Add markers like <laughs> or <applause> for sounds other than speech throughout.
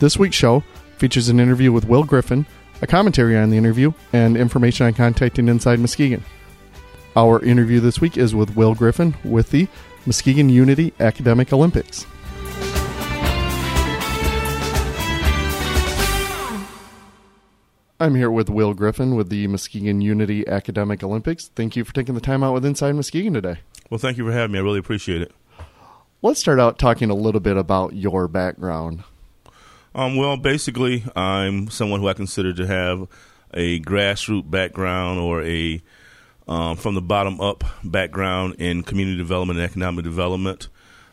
This week's show features an interview with Will Griffin, a commentary on the interview, and information on contacting Inside Muskegon. Our interview this week is with Will Griffin with the Muskegon Unity Academic Olympics. I'm here with Will Griffin with the Muskegon Unity Academic Olympics. Thank you for taking the time out with Inside Muskegon today. Well, thank you for having me. I really appreciate it. Let's start out talking a little bit about your background. Um, well, basically, I'm someone who I consider to have a grassroots background or a um, from the bottom up background in community development and economic development.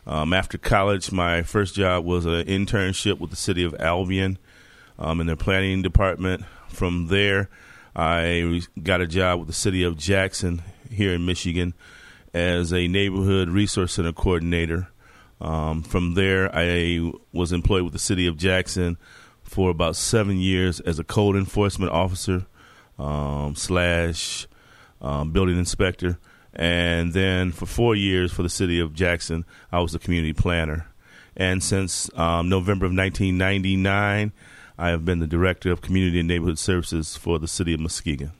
Um, after college, my first job was an internship with the city of Albion um, in their planning department. From there, I got a job with the city of Jackson here in Michigan as a neighborhood resource center coordinator. Um, from there, I was employed with the city of Jackson for about seven years as a code enforcement officer um, slash um, building inspector, and then for four years for the city of Jackson, I was a community planner. And since um, November of 1999, I have been the director of community and neighborhood services for the city of Muskegon.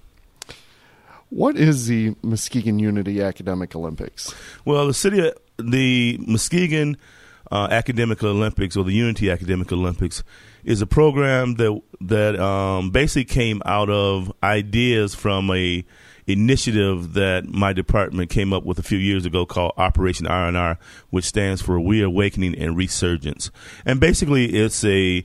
What is the Muskegon Unity Academic Olympics? Well, the city, the Muskegon uh, Academic Olympics or the Unity Academic Olympics is a program that that um, basically came out of ideas from a initiative that my department came up with a few years ago called Operation R&R, which stands for Reawakening and Resurgence. And basically, it's a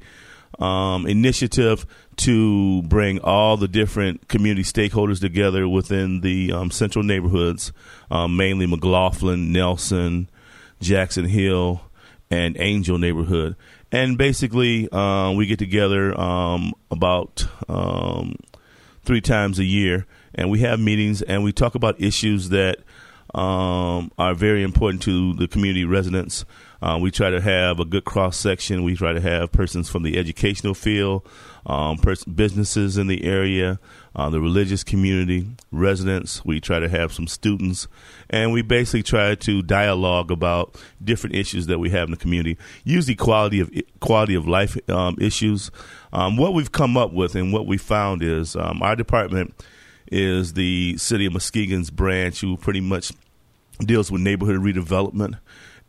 um, initiative to bring all the different community stakeholders together within the um, central neighborhoods, um, mainly McLaughlin, Nelson, Jackson Hill, and Angell neighborhood. And basically, um, we get together um, about um, three times a year, and we have meetings and we talk about issues that um, are very important to the community residents. Uh, we try to have a good cross section. We try to have persons from the educational field, um, pers- businesses in the area, uh, the religious community, residents. We try to have some students, and we basically try to dialogue about different issues that we have in the community. Usually, quality of quality of life um, issues. Um, what we've come up with and what we found is um, our department is the city of Muskegon's branch, who pretty much deals with neighborhood redevelopment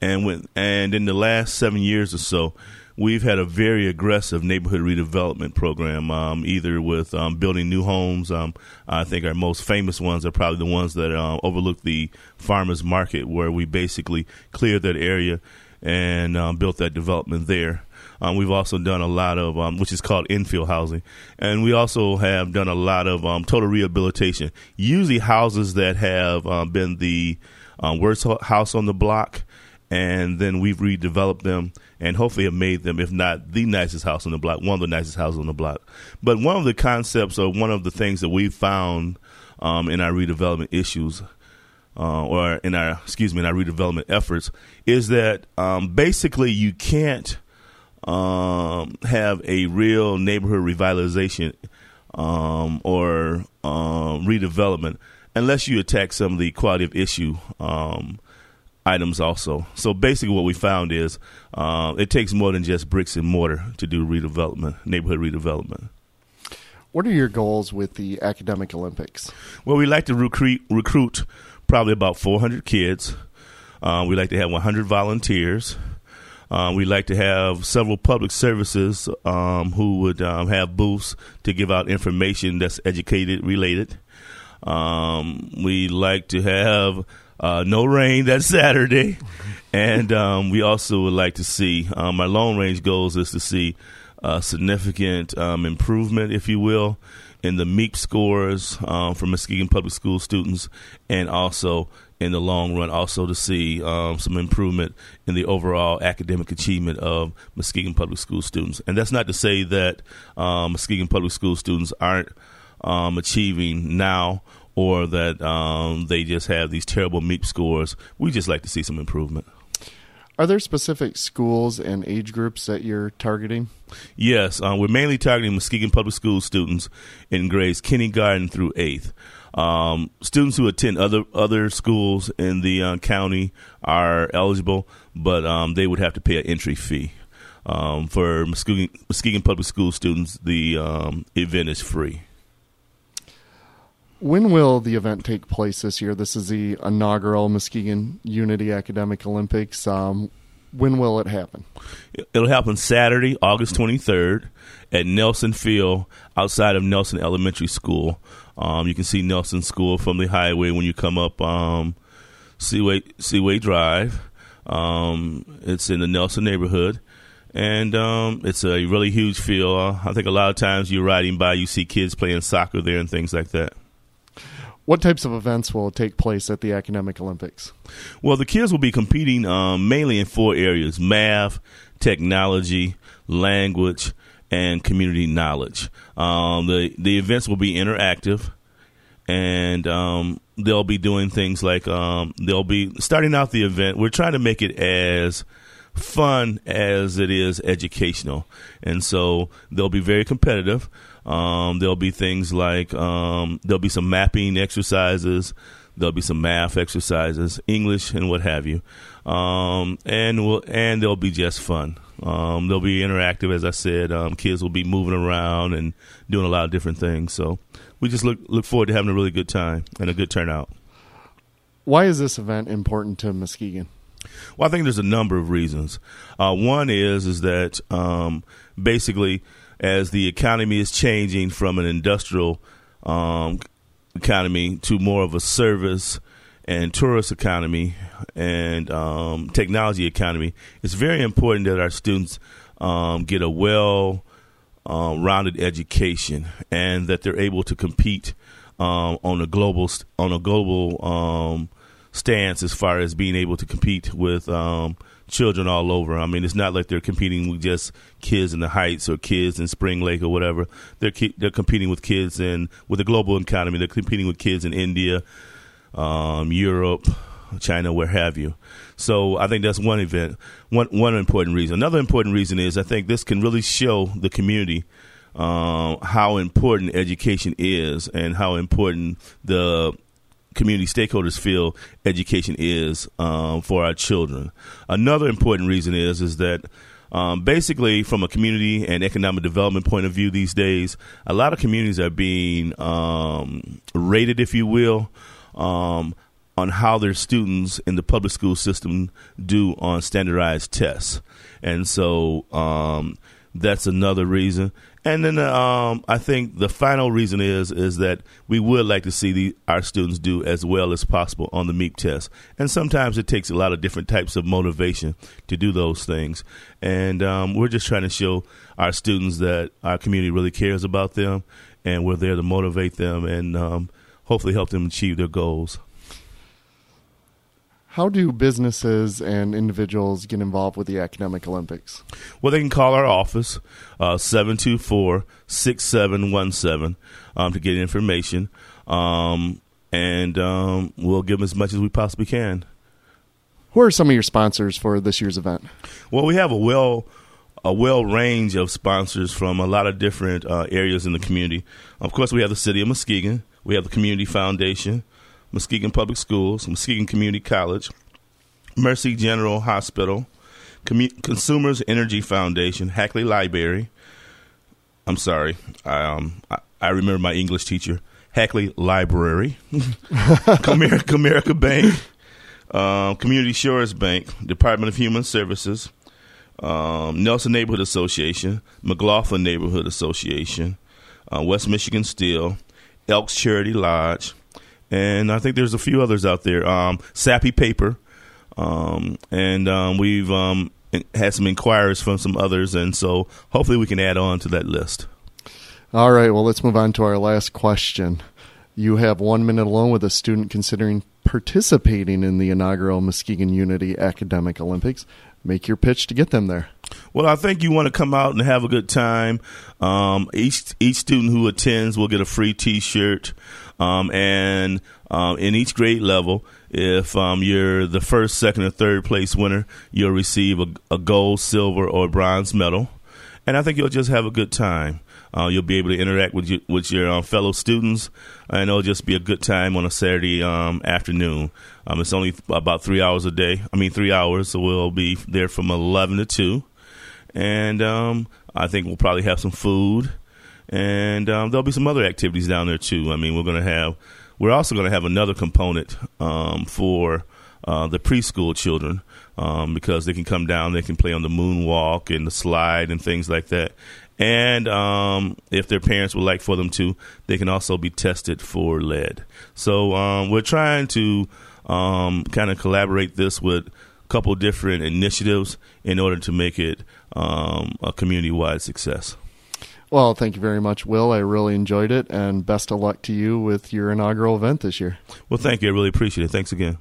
and when and in the last seven years or so, we've had a very aggressive neighborhood redevelopment program. Um, either with um, building new homes. Um, I think our most famous ones are probably the ones that uh, overlook the farmers market, where we basically cleared that area and um, built that development there. Um, we've also done a lot of, which is called infill housing, and we also have done a lot of total rehabilitation. Usually, houses that have been the um, worst house on the block, and then we've redeveloped them and hopefully have made them, if not the nicest house on the block, one of the nicest houses on the block. But one of the concepts or one of the things that we found um, in our redevelopment issues, uh, or in our excuse me, in our redevelopment efforts, is that um, basically you can't um, have a real neighborhood revitalization um, or um, redevelopment unless you attack some of the quality of issue um, items also. So basically, what we found is uh, it takes more than just bricks and mortar to do redevelopment, neighborhood redevelopment. What are your goals with the academic Olympics? Well, we like to recruit recruit probably about 400 kids. Uh, we like to have 100 volunteers. Uh, we like to have several public services um, who would um, have booths to give out information that's educated related. Um, we like to have uh, no rain that <laughs> Saturday, and um, we also would like to see um, long range goals is to see a significant um, improvement, if you will, in the MEAP scores um, for Muskegon public school students, and also in the long run, also to see um, some improvement in the overall academic achievement of Muskegon Public School students. And that's not to say that Muskegon Public School students aren't um, achieving now or that um, they just have these terrible MEAP scores. We just like to see some improvement. Are there specific schools and age groups that you're targeting? Yes, uh, we're mainly targeting Muskegon Public School students in grades kindergarten through eighth. Um, students who attend other other schools in the uh, county are eligible, but um, they would have to pay an entry fee. Um, for Muskegon, Muskegon Public School students, the um, event is free. When will the event take place this year? This is the inaugural Muskegon Unity Academic Olympics. Um, when will it happen? It'll happen Saturday, August 23rd at Nelson Field outside of Nelson Elementary School. Um, you can see Nelson School from the highway when you come up um, Seaway, Seaway Drive. Um, it's in the Nelson neighborhood. And um, it's a really huge field. I think a lot of times you're riding by, you see kids playing soccer there and things like that. What types of events will take place at the Academic Olympics? Well, the kids will be competing um, mainly in four areas math, technology, language, and community knowledge. Um, the the events will be interactive, and um, they'll be doing things like um, they'll be starting out the event. We're trying to make it as fun as it is educational, and so they'll be very competitive. Um, there'll be things like um, there'll be some mapping exercises. There'll be some math exercises, English, and what have you, um, and we'll, and they'll be just fun. Um, they'll be interactive, as I said. Um, kids will be moving around and doing a lot of different things. So we just look look forward to having a really good time and a good turnout. Why is this event important to Muskegon? Well, I think there's a number of reasons. Uh, one is is that um, basically, as the economy is changing from an industrial um, economy to more of a service and tourist economy and um, technology economy, it's very important that our students um, get a well um, rounded education and that they're able to compete um, on a global on a global stance as far as being able to compete with um, children all over. I mean, it's not like they're competing with just kids in the Heights or kids in Spring Lake or whatever. They're they're competing with kids in with the global economy. They're competing with kids in India, um, Europe, China, where have you. So I think that's one event, one one important reason. Another important reason is I think this can really show the community um, how important education is and how important the community stakeholders feel education is um, for our children. Another important reason is is that um, basically, from a community and economic development point of view, these days, a lot of communities are being um, rated, if you will, um, on how their students in the public school system do on standardized tests, and so um, that's another reason. And then um, I think the final reason is is that we would like to see the, our students do as well as possible on the MEAP test. And sometimes it takes a lot of different types of motivation to do those things. And um, we're just trying to show our students that our community really cares about them, and we're there to motivate them and um, hopefully help them achieve their goals. How do businesses and individuals get involved with the Academic Olympics? Well, they can call our office, uh, 724 6717, um, to get information. Um, and um, we'll give them as much as we possibly can. Who are some of your sponsors for this year's event? Well, we have a well a well range of sponsors from a lot of different uh, areas in the community. Of course, we have the City of Muskegon, we have the Community Foundation, Muskegon Public Schools, Muskegon Community College, Mercy General Hospital, Commu- Consumers Energy Foundation, Hackley Library. I'm sorry, I, um, I, I remember my English teacher, Hackley Library, <laughs> Comerica, Comerica Bank, um, Community Shores Bank, Department of Human Services, um, Nelson Neighborhood Association, McLaughlin Neighborhood Association, uh, West Michigan Steel, Elks Charity Lodge, and I think there's a few others out there. Um, Sappi Paper, um, and um, we've um, had some inquiries from some others, and so hopefully we can add on to that list. All right, well, let's move on to our last question. You have one minute alone with a student considering participating in the inaugural Muskegon Unity Academic Olympics. Make your pitch to get them there. Well, I think you want to come out and have a good time. Um, each each student who attends will get a free T-shirt, um, and um, in each grade level, if um, you're the first, second, or third place winner, you'll receive a, a gold, silver, or bronze medal. And I think you'll just have a good time. Uh, you'll be able to interact with your, with your um, fellow students, and it'll just be a good time on a Saturday um, afternoon. Um, it's only about three hours a day. I mean, three hours, so we'll be there from eleven to two, and I think we'll probably have some food, and um, there'll be some other activities down there too. I mean, we're going to have. We're also going to have another component um, for uh, the preschool children um, because they can come down, they can play on the moonwalk and the slide and things like that. And um, if their parents would like for them to, they can also be tested for lead. So um, we're trying to um, kind of collaborate this with a couple different initiatives in order to make it a community wide success. Well, thank you very much, Will. I really enjoyed it, and best of luck to you with your inaugural event this year. Well, thank you. I really appreciate it. Thanks again.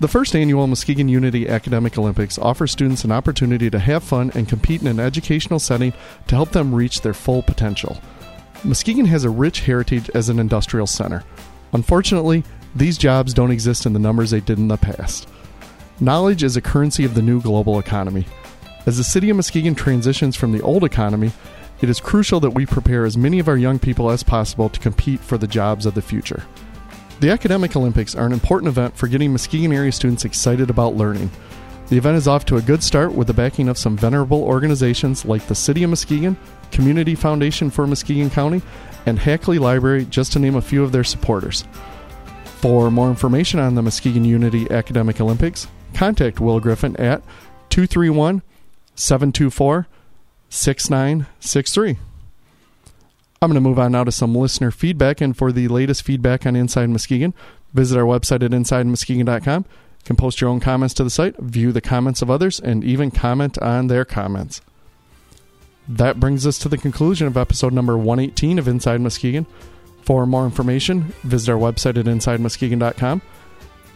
The first annual Muskegon Unity Academic Olympics offers students an opportunity to have fun and compete in an educational setting to help them reach their full potential. Muskegon has a rich heritage as an industrial center. Unfortunately, these jobs don't exist in the numbers they did in the past. Knowledge is a currency of the new global economy. As the city of Muskegon transitions from the old economy, it is crucial that we prepare as many of our young people as possible to compete for the jobs of the future. The Academic Olympics are an important event for getting Muskegon area students excited about learning. The event is off to a good start with the backing of some venerable organizations like the City of Muskegon, Community Foundation for Muskegon County, and Hackley Library, just to name a few of their supporters. For more information on the Muskegon Unity Academic Olympics, contact Will Griffin at 231 724 6963. I'm going to move on now to some listener feedback. And for the latest feedback on Inside Muskegon, visit our website at InsideMuskegon.com. Can post your own comments to the site, view the comments of others, and even comment on their comments. That brings us to the conclusion of episode number 118 of Inside Muskegon. For more information, visit our website at InsideMuskegon.com.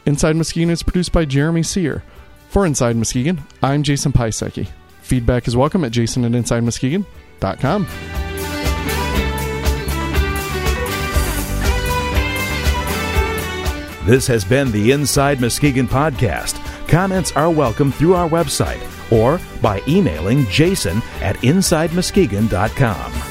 Inside Muskegon is produced by Jeremy Sear. For Inside Muskegon, I'm Jason Pisecki. Feedback is welcome at jason at InsideMuskegon.com. This has been the Inside Muskegon podcast. Comments are welcome through our website or by emailing jason at insidemuskegon.com.